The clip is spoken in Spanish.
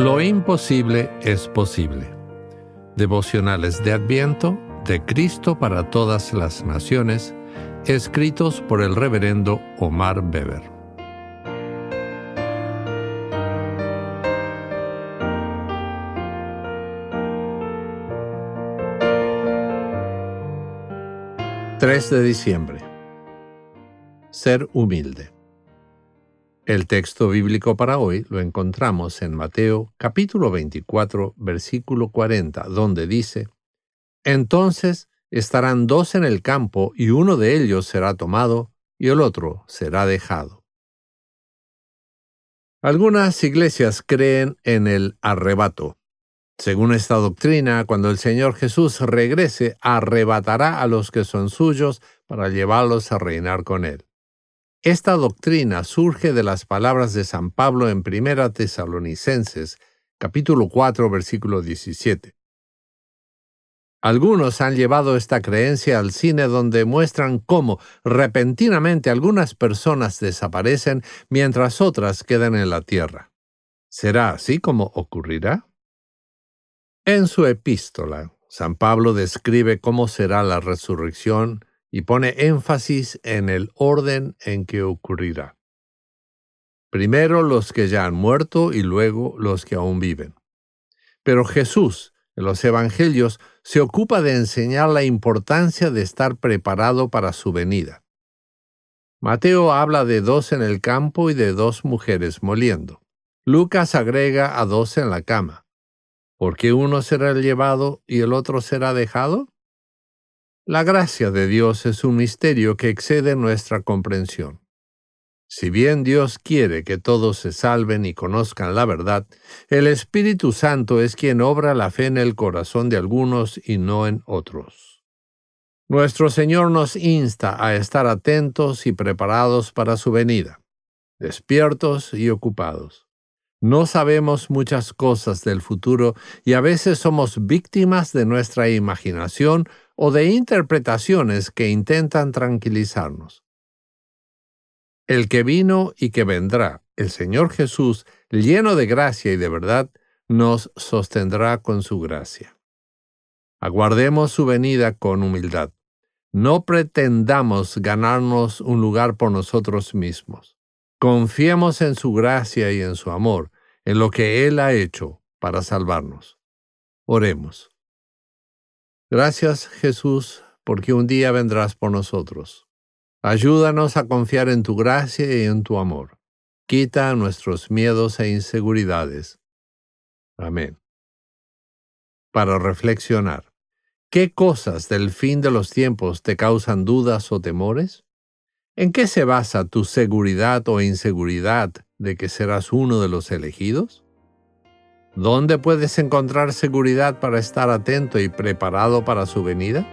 Lo imposible es posible. Devocionales de Adviento de Cristo para todas las naciones, escritos por el reverendo Omar Weber. ...3 de diciembre... ...ser humilde... El texto bíblico para hoy lo encontramos en Mateo capítulo 24, versículo 40, donde dice, Entonces estarán dos en el campo y uno de ellos será tomado y el otro será dejado. Algunas iglesias creen en el arrebato. Según esta doctrina, cuando el Señor Jesús regrese, arrebatará a los que son suyos para llevarlos a reinar con Él. Esta doctrina surge de las palabras de San Pablo en Primera Tesalonicenses, capítulo 4, versículo 17. Algunos han llevado esta creencia al cine donde muestran cómo repentinamente algunas personas desaparecen mientras otras quedan en la tierra. ¿Será así como ocurrirá? En su epístola, San Pablo describe cómo será la resurrección y pone énfasis en el orden en que ocurrirá. Primero los que ya han muerto y luego los que aún viven. Pero Jesús, en los Evangelios, se ocupa de enseñar la importancia de estar preparado para su venida. Mateo habla de dos en el campo y de dos mujeres moliendo. Lucas agrega a dos en la cama. ¿Por qué uno será llevado y el otro será dejado? La gracia de Dios es un misterio que excede nuestra comprensión. Si bien Dios quiere que todos se salven y conozcan la verdad, el Espíritu Santo es quien obra la fe en el corazón de algunos y no en otros. Nuestro Señor nos insta a estar atentos y preparados para su venida, despiertos y ocupados. No sabemos muchas cosas del futuro y a veces somos víctimas de nuestra imaginación o de interpretaciones que intentan tranquilizarnos. El que vino y que vendrá, el Señor Jesús, lleno de gracia y de verdad, nos sostendrá con su gracia. Aguardemos su venida con humildad. No pretendamos ganarnos un lugar por nosotros mismos. Confiemos en su gracia y en su amor, en lo que Él ha hecho para salvarnos. Oremos. Gracias Jesús, porque un día vendrás por nosotros. Ayúdanos a confiar en tu gracia y en tu amor. Quita nuestros miedos e inseguridades. Amén. Para reflexionar, ¿qué cosas del fin de los tiempos te causan dudas o temores? ¿En qué se basa tu seguridad o inseguridad de que serás uno de los elegidos? ¿Dónde puedes encontrar seguridad para estar atento y preparado para su venida?